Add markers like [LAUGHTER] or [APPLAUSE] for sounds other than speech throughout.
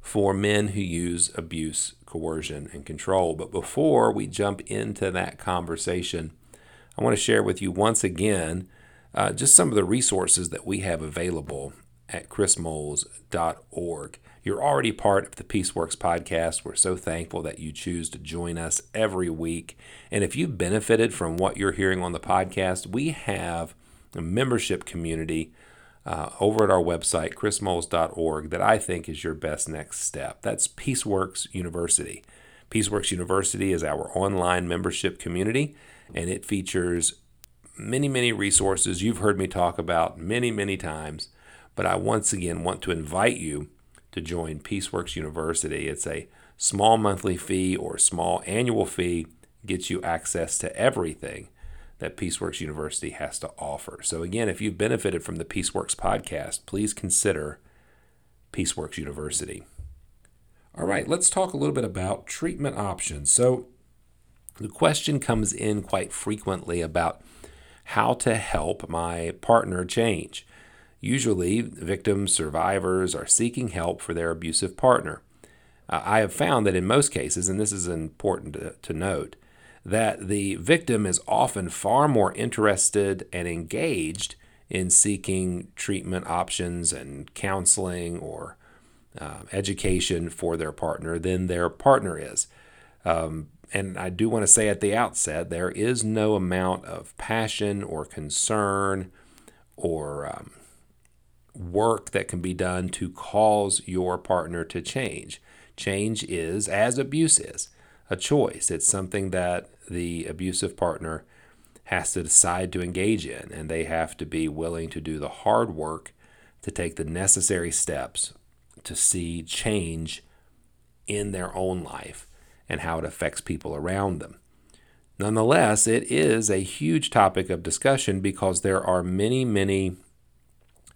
for men who use abuse, coercion, and control. But before we jump into that conversation, I want to share with you once again uh, just some of the resources that we have available at chrismoles.org. You're already part of the Peaceworks podcast. We're so thankful that you choose to join us every week. And if you've benefited from what you're hearing on the podcast, we have a membership community uh, over at our website, chrismoles.org, that I think is your best next step. That's Peaceworks University. Peaceworks University is our online membership community, and it features many, many resources you've heard me talk about many, many times. But I once again want to invite you to join Peaceworks University. It's a small monthly fee or small annual fee gets you access to everything that Peaceworks University has to offer. So again, if you've benefited from the Peaceworks podcast, please consider Peaceworks University. All right, let's talk a little bit about treatment options. So the question comes in quite frequently about how to help my partner change. Usually, victims, survivors are seeking help for their abusive partner. Uh, I have found that in most cases, and this is important to, to note, that the victim is often far more interested and engaged in seeking treatment options and counseling or uh, education for their partner than their partner is. Um, and I do want to say at the outset there is no amount of passion or concern or um, work that can be done to cause your partner to change. Change is, as abuse is, a choice. It's something that the abusive partner has to decide to engage in, and they have to be willing to do the hard work to take the necessary steps to see change in their own life and how it affects people around them. Nonetheless, it is a huge topic of discussion because there are many, many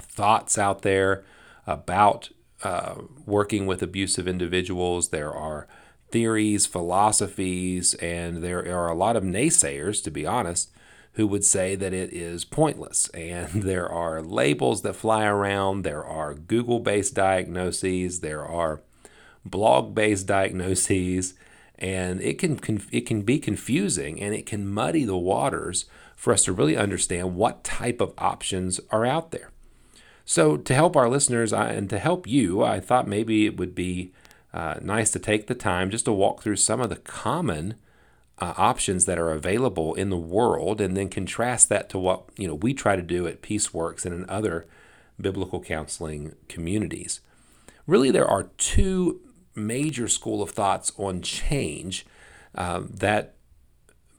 thoughts out there about uh, working with abusive individuals. There are theories, philosophies, and there are a lot of naysayers, to be honest, who would say that it is pointless. [LAUGHS] And there are labels that fly around, there are Google based diagnoses, there are blog based diagnoses. And it can it can be confusing and it can muddy the waters for us to really understand what type of options are out there. So, to help our listeners and to help you, I thought maybe it would be uh, nice to take the time just to walk through some of the common uh, options that are available in the world and then contrast that to what you know we try to do at Peaceworks and in other biblical counseling communities. Really, there are two major school of thoughts on change uh, that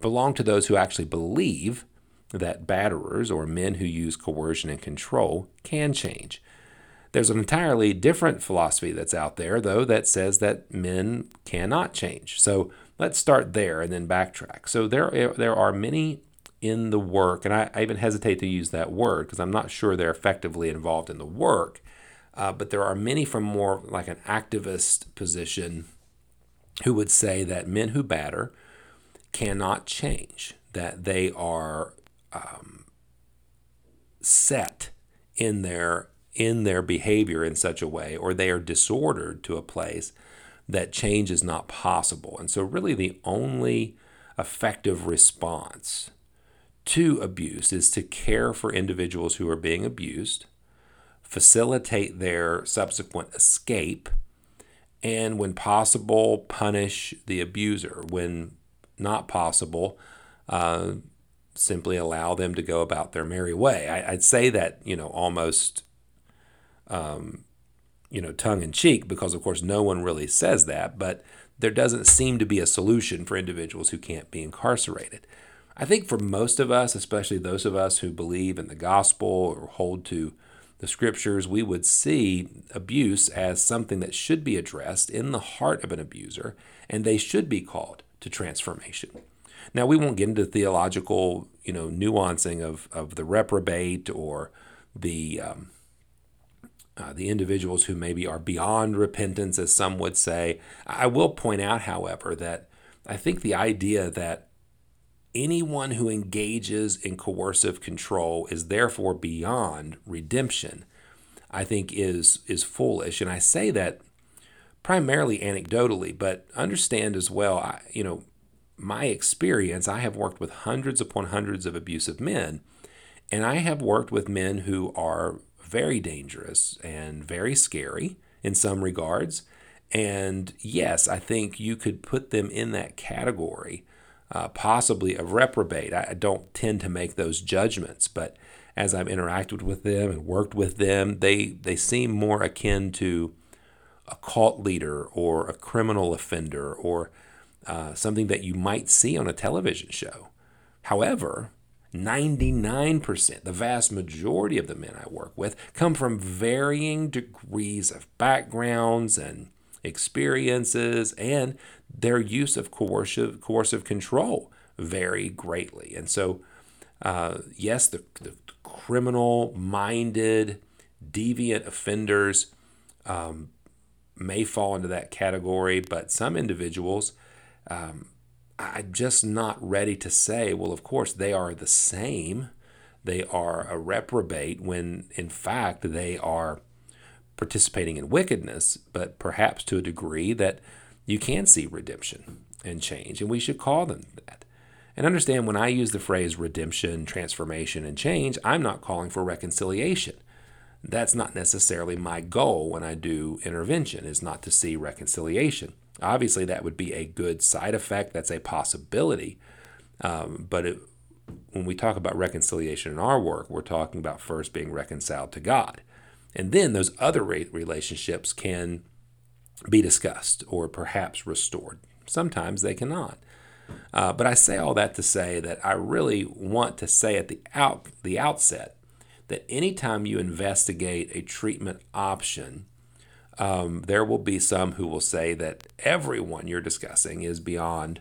belong to those who actually believe that batterers or men who use coercion and control can change. There's an entirely different philosophy that's out there, though, that says that men cannot change. So let's start there and then backtrack. So there, there are many in the work, and I, I even hesitate to use that word because I'm not sure they're effectively involved in the work, uh, but there are many from more like an activist position who would say that men who batter cannot change, that they are um, set in their in their behavior in such a way, or they are disordered to a place that change is not possible. And so, really, the only effective response to abuse is to care for individuals who are being abused, facilitate their subsequent escape, and when possible, punish the abuser. When not possible, uh, simply allow them to go about their merry way. I, would say that, you know, almost, um, you know, tongue in cheek, because of course no one really says that, but there doesn't seem to be a solution for individuals who can't be incarcerated. I think for most of us, especially those of us who believe in the gospel or hold to the scriptures, we would see abuse as something that should be addressed in the heart of an abuser, and they should be called to transformation. Now, we won't get into theological, you know, nuancing of, of the reprobate or the um, uh, the individuals who maybe are beyond repentance, as some would say. I will point out, however, that I think the idea that anyone who engages in coercive control is therefore beyond redemption, I think is is foolish. And I say that primarily anecdotally, but understand as well, I, you know, my experience, I have worked with hundreds upon hundreds of abusive men, and I have worked with men who are very dangerous and very scary in some regards. And yes, I think you could put them in that category, uh, possibly of reprobate. I don't tend to make those judgments, but as I've interacted with them and worked with them, they, they seem more akin to a cult leader or a criminal offender or uh, something that you might see on a television show. However, 99%, the vast majority of the men I work with, come from varying degrees of backgrounds and experiences, and their use of coercive, coercive control vary greatly. And so, uh, yes, the, the criminal minded, deviant offenders um, may fall into that category, but some individuals um, I'm just not ready to say, well, of course, they are the same. They are a reprobate when, in fact, they are participating in wickedness, but perhaps to a degree that you can see redemption and change, and we should call them that. And understand when I use the phrase redemption, transformation, and change, I'm not calling for reconciliation. That's not necessarily my goal when I do intervention, is not to see reconciliation. Obviously, that would be a good side effect. That's a possibility. Um, but it, when we talk about reconciliation in our work, we're talking about first being reconciled to God. And then those other relationships can be discussed or perhaps restored. Sometimes they cannot. Uh, but I say all that to say that I really want to say at the out the outset that anytime you investigate a treatment option, um, there will be some who will say that everyone you're discussing is beyond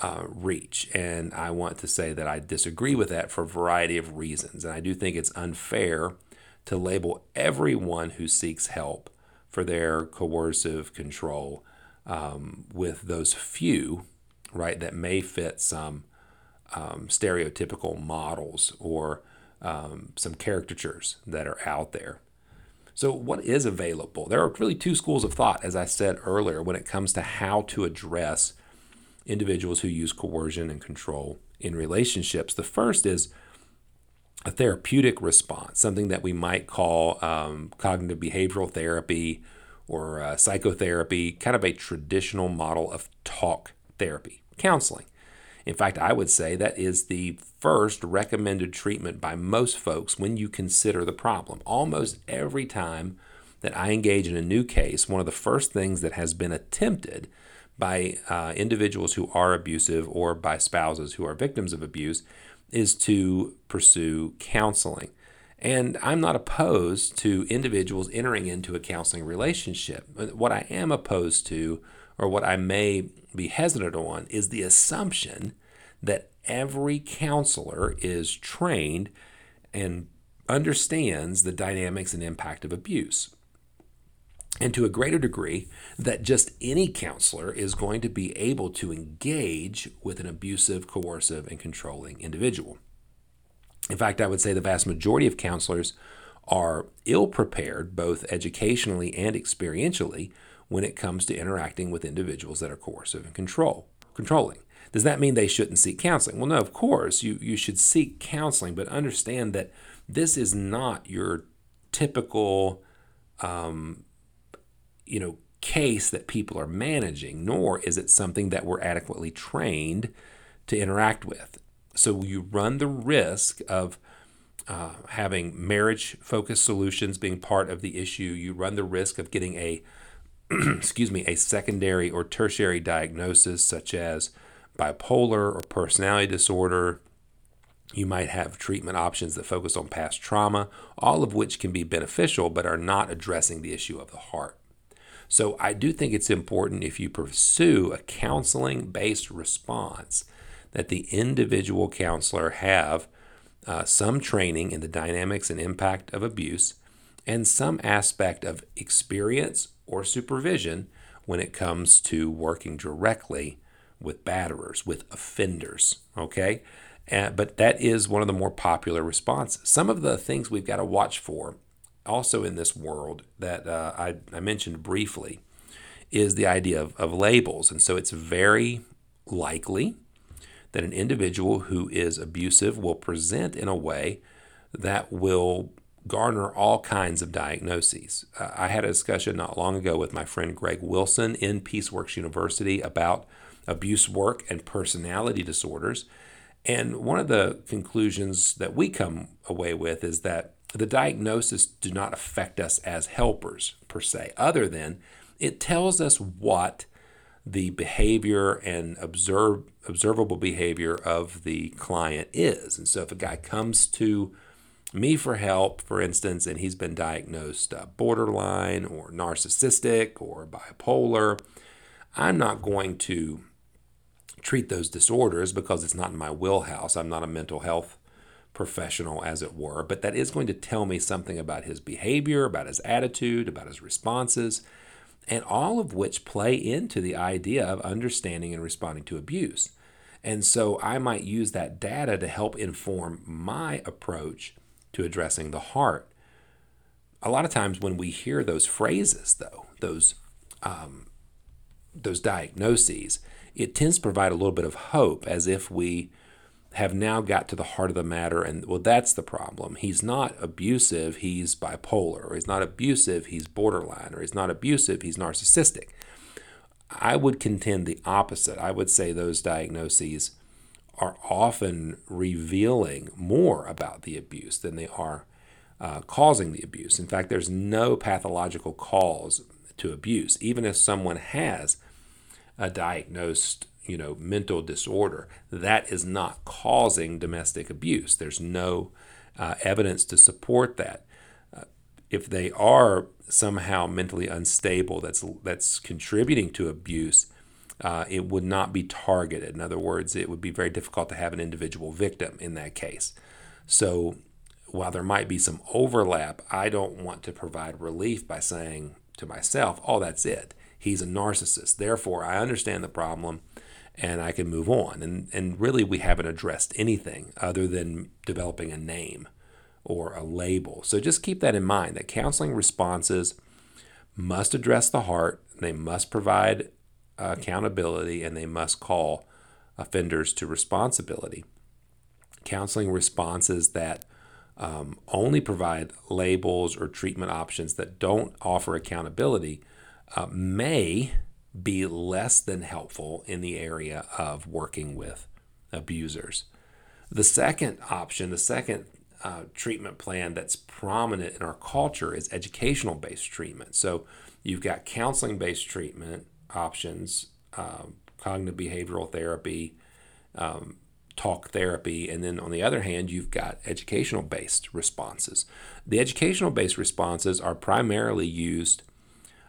uh, reach. And I want to say that I disagree with that for a variety of reasons. And I do think it's unfair to label everyone who seeks help for their coercive control um, with those few, right, that may fit some um, stereotypical models or um, some caricatures that are out there. So, what is available? There are really two schools of thought, as I said earlier, when it comes to how to address individuals who use coercion and control in relationships. The first is a therapeutic response, something that we might call um, cognitive behavioral therapy or uh, psychotherapy, kind of a traditional model of talk therapy, counseling. In fact, I would say that is the first recommended treatment by most folks when you consider the problem. Almost every time that I engage in a new case, one of the first things that has been attempted by uh, individuals who are abusive or by spouses who are victims of abuse is to pursue counseling. And I'm not opposed to individuals entering into a counseling relationship. What I am opposed to, or what I may be hesitant on is the assumption that every counselor is trained and understands the dynamics and impact of abuse. And to a greater degree, that just any counselor is going to be able to engage with an abusive, coercive, and controlling individual. In fact, I would say the vast majority of counselors are ill prepared, both educationally and experientially, when it comes to interacting with individuals that are coercive and control, controlling. Does that mean they shouldn't seek counseling? Well, no, of course, you, you should seek counseling, but understand that this is not your typical, um, you know, case that people are managing, nor is it something that we're adequately trained to interact with. So you run the risk of uh, having marriage focused solutions being part of the issue. You run the risk of getting a [CLEARS THROAT] excuse me, a secondary or tertiary diagnosis such as bipolar or personality disorder, You might have treatment options that focus on past trauma, all of which can be beneficial but are not addressing the issue of the heart. So, I do think it's important if you pursue a counseling based response that the individual counselor have uh, some training in the dynamics and impact of abuse and some aspect of experience or supervision when it comes to working directly with batterers, with offenders. Okay? Uh, but that is one of the more popular responses. Some of the things we've got to watch for also in this world that uh, I, I, mentioned briefly is the idea of, of labels. And so it's very likely that an individual who is abusive will present in a way that will garner all kinds of diagnoses. Uh, I had a discussion not long ago with my friend Greg Wilson in Peaceworks University about abuse work and personality disorders. And one of the conclusions that we come away with is that the diagnosis do not affect us as helpers per se, other than it tells us what the behavior and observe, observable behavior of the client is. And so if a guy comes to me for help, for instance, and he's been diagnosed uh, borderline or narcissistic or bipolar, I'm not going to treat those disorders because it's not in my wheelhouse. I'm not a mental health professional, as it were, but that is going to tell me something about his behavior, about his attitude, about his responses, and all of which play into the idea of understanding and responding to abuse. And so I might use that data to help inform my approach to addressing the heart. A lot of times when we hear those phrases, though, those um, those diagnoses, it tends to provide a little bit of hope as if we have now got to the heart of the matter and well that's the problem. He's not abusive he's bipolar or he's not abusive he's borderline or he's not abusive he's narcissistic. I would contend the opposite. I would say those diagnoses are often revealing more about the abuse than they are uh, causing the abuse. In fact there's no pathological cause to abuse even if someone has a diagnosed you know mental disorder that is not causing domestic abuse. There's no uh, evidence to support that. Uh, if they are somehow mentally unstable that's that's contributing to abuse uh, it would not be targeted. In other words it would be very difficult to have an individual victim in that case. So while there might be some overlap i don't want to provide relief by saying to myself oh that's it. He's a narcissist. Therefore i understand the problem and I can move on. And, and really, we haven't addressed anything other than developing a name or a label. So just keep that in mind that counseling responses must address the heart, they must provide accountability, and they must call offenders to responsibility. Counseling responses that um, only provide labels or treatment options that don't offer accountability uh, may be less than helpful in the area of working with abusers. The second option, the second uh, treatment plan that's prominent in our culture is educational based treatment. So you've got counseling based treatment options, um, cognitive behavioral therapy, um, talk therapy, and then on the other hand, you've got educational based responses. The educational based responses are primarily used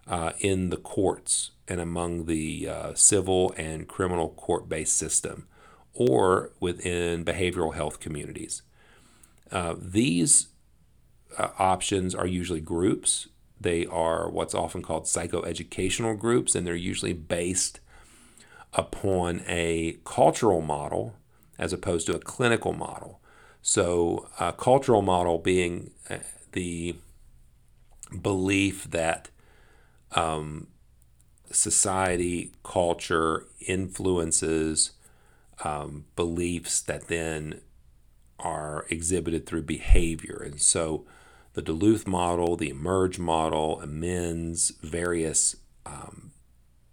uh, in the courts and among the uh, civil and criminal court based system or within behavioral health communities. Uh, these uh, options are usually groups. They are what's often called psychoeducational groups, and they're usually based upon a cultural model as opposed to a clinical model. So, a cultural model being uh, the belief that um, society, culture influences um, beliefs that then are exhibited through behavior. And so the Duluth model, the Emerge model, amends, various um,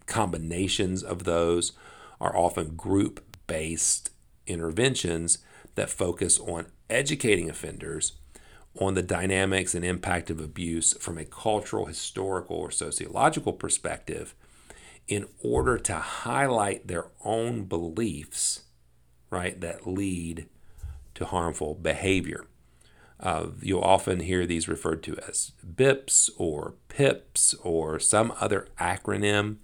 combinations of those are often group based interventions that focus on educating offenders on the dynamics and impact of abuse from a cultural, historical, or sociological perspective in order to highlight their own beliefs, right, that lead to to harmful behavior. Uh, you'll often hear these referred to as BIPs or PIPs or some other acronym,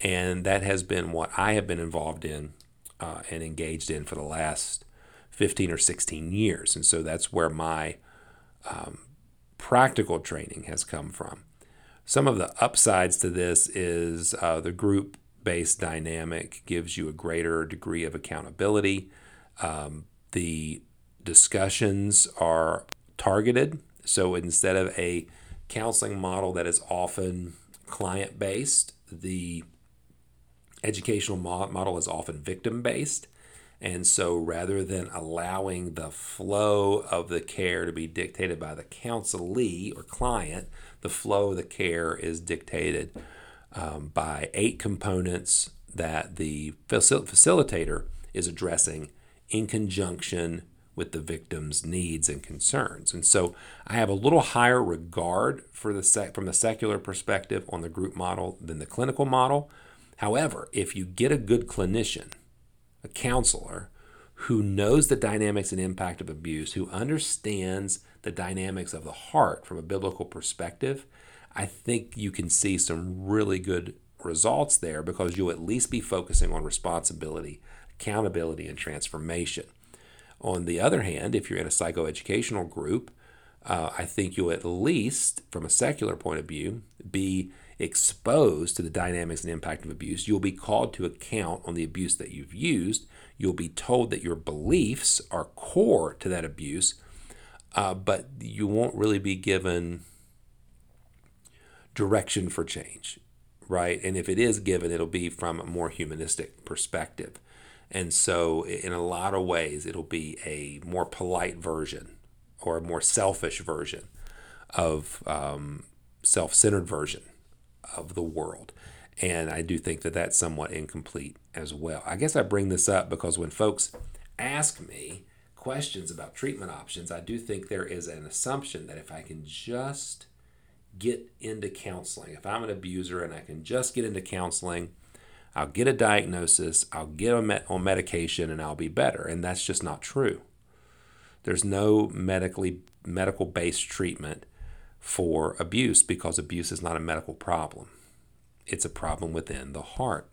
and that has been what I have been involved in uh, and engaged in for the last 15 or 16 years. And so that's where my um, practical training has come from. Some of the upsides to this is uh, the group based dynamic gives you a greater degree of accountability. Um, the discussions are targeted. So instead of a counseling model that is often client based, the educational model is often victim based. And so rather than allowing the flow of the care to be dictated by the counselee or client, the flow of the care is dictated um, by eight components that the facil- facilitator is addressing in conjunction with the victim's needs and concerns. And so I have a little higher regard for the sec- from the secular perspective on the group model than the clinical model. However, if you get a good clinician, a counselor who knows the dynamics and impact of abuse, who understands the dynamics of the heart from a biblical perspective, I think you can see some really good results there because you'll at least be focusing on responsibility, accountability, and transformation. On the other hand, if you're in a psychoeducational group, uh, I think you'll at least, from a secular point of view, be exposed to the dynamics and impact of abuse. You'll be called to account on the abuse that you've used. You'll be told that your beliefs are core to that abuse, uh, but you won't really be given direction for change, right? And if it is given, it'll be from a more humanistic perspective. And so, in a lot of ways, it'll be a more polite version or a more selfish version of um, self centered version of the world. And I do think that that's somewhat incomplete as well. I guess I bring this up because when folks ask me questions about treatment options, I do think there is an assumption that if I can just get into counseling, if I'm an abuser and I can just get into counseling, I'll get a diagnosis, I'll get on medication, and I'll be better. And that's just not true. There's no medically medical based treatment for abuse because abuse is not a medical problem. It's a problem within the heart.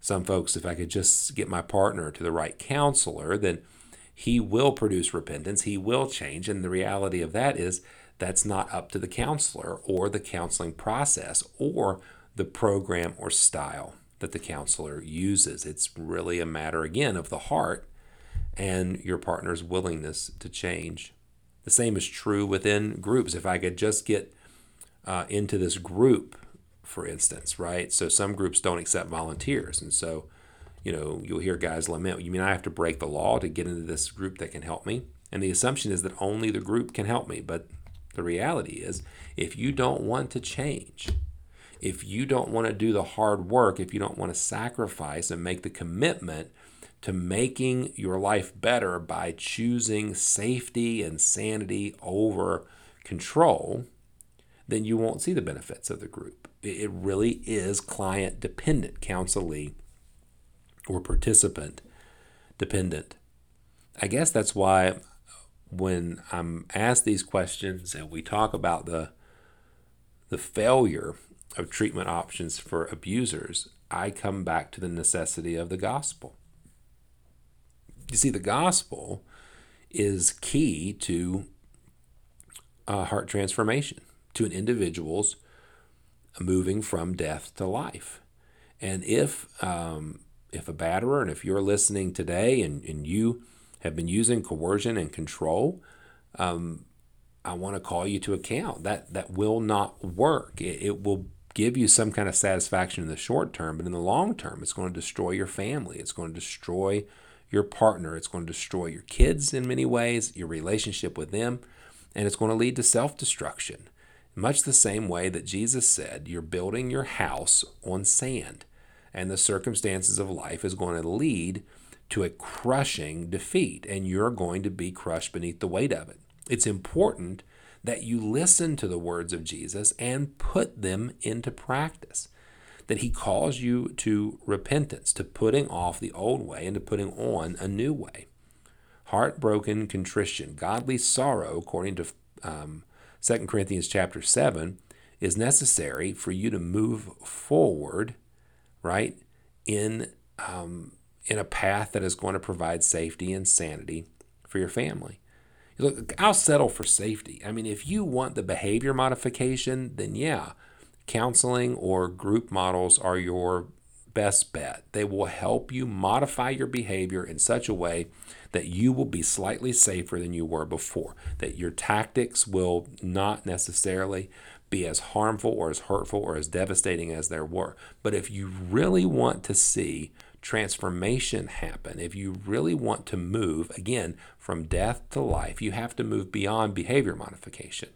Some folks, if I could just get my partner to the right counselor, then he will produce repentance, he will change. And the reality of that is that's not up to the counselor or the counseling process or the program or style that the counselor uses. It's really a matter, again, of the heart and your partner's willingness to change. The same is true within groups. If I could just get uh, into this group, for instance, right? So some groups don't accept volunteers. And so, you know, you'll hear guys lament, you mean I have to break the law to get into this group that can help me? And the assumption is that only the group can help me. But the reality is, if you don't want to change, if you don't want to do the hard work, if you don't want to sacrifice and make the commitment to making your life better by choosing safety and sanity over control, then you won't see the benefits of the group. It really is client dependent, counselee or participant dependent. I guess that's why when I'm asked these questions and we talk about the the failure of treatment options for abusers, I come back to the necessity of the gospel. You see, the gospel is key to uh, heart transformation, to an individual's moving from death to life. And if um, if a batterer, and if you're listening today and, and you have been using coercion and control, um, I want to call you to account. That that will not work. It, it will give you some kind of satisfaction in the short term, but in the long term, it's going to destroy your family. It's going to destroy your partner. It's going to destroy your kids in many ways, your relationship with them, and it's going to lead to self destruction. Much the same way that Jesus said, You're building your house on sand, and the circumstances of life is going to lead to a crushing defeat, and you're going to be crushed beneath the weight of it. It's important that you listen to the words of Jesus and put them into practice. That he calls you to repentance, to putting off the old way and to putting on a new way. heartbroken contrition, godly sorrow, according to um, 2 Corinthians chapter 7, is necessary for you to move forward, right, in, um, in a path that is going to provide safety and sanity for your family. Look, I'll settle for safety. I mean, if you want the behavior modification, then yeah, counseling or group models are your best bet. They will help you modify your behavior in such a way that you will be slightly safer than you were before, that your tactics will not necessarily be as harmful or as hurtful or as devastating as there were. But if you really want to see transformation happen, if you really want to move, again, from death to life, you have to move beyond behavior modification.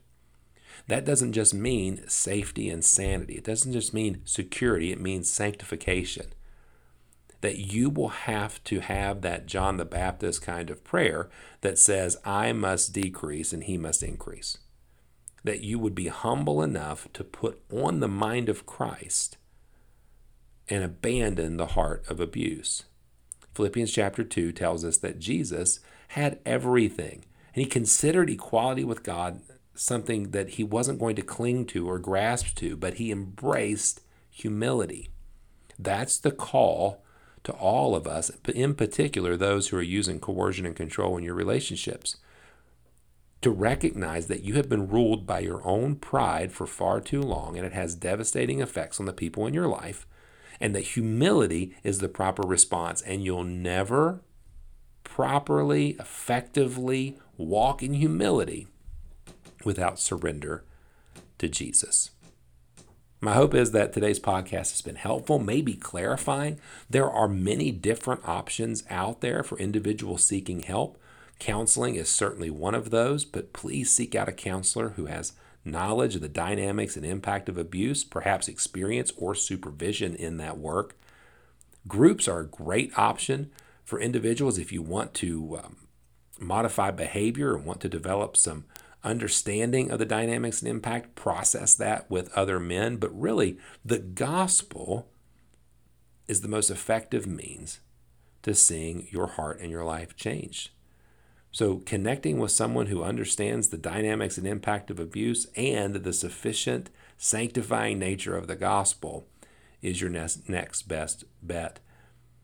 That doesn't just mean safety and sanity. It doesn't just mean security. It means sanctification. That you will have to have that John the Baptist kind of prayer that says, I must decrease and he must increase. That you would be humble enough to put on the mind of Christ and abandon the heart of abuse. Philippians chapter 2 tells us that Jesus had everything, and he considered equality with God something that he wasn't going to cling to or grasp to, but he embraced humility. That's the call to all of us, in particular those who are using coercion and control in your relationships, to recognize that you have been ruled by your own pride for far too long and it has devastating effects on the people in your life and that humility is the proper response. And you'll never properly, effectively walk in humility without surrender to Jesus. My hope is that today's podcast has been helpful, maybe clarifying. There are many different options out there for individuals seeking help. Counseling is certainly one of those, but please seek out a counselor who has knowledge of the dynamics and impact of abuse, perhaps experience or supervision in that work. Groups are a great option for individuals if you want to um, modify behavior and want to develop some understanding of the dynamics and impact, process that with other men. But really, the gospel is the most effective means to seeing your heart and your life changed. So, connecting with someone who understands the dynamics and impact of abuse and the sufficient sanctifying nature of the gospel is your next, next best bet.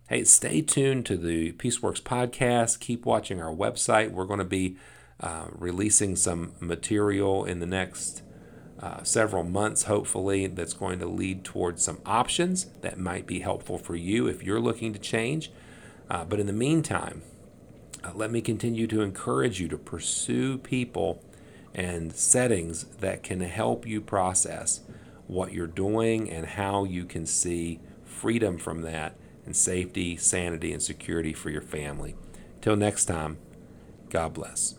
Hey, stay tuned to the Peaceworks podcast. Keep watching our website. We're going to be uh, releasing some material in the next uh, several months, hopefully, that's going to lead towards some options that might be helpful for you if you're looking to change. Uh, but in the meantime, uh, let me continue to encourage you to pursue people and settings that can help you process what you're doing and how you can see freedom from that and safety, sanity, and security for your family. Till next time, God bless.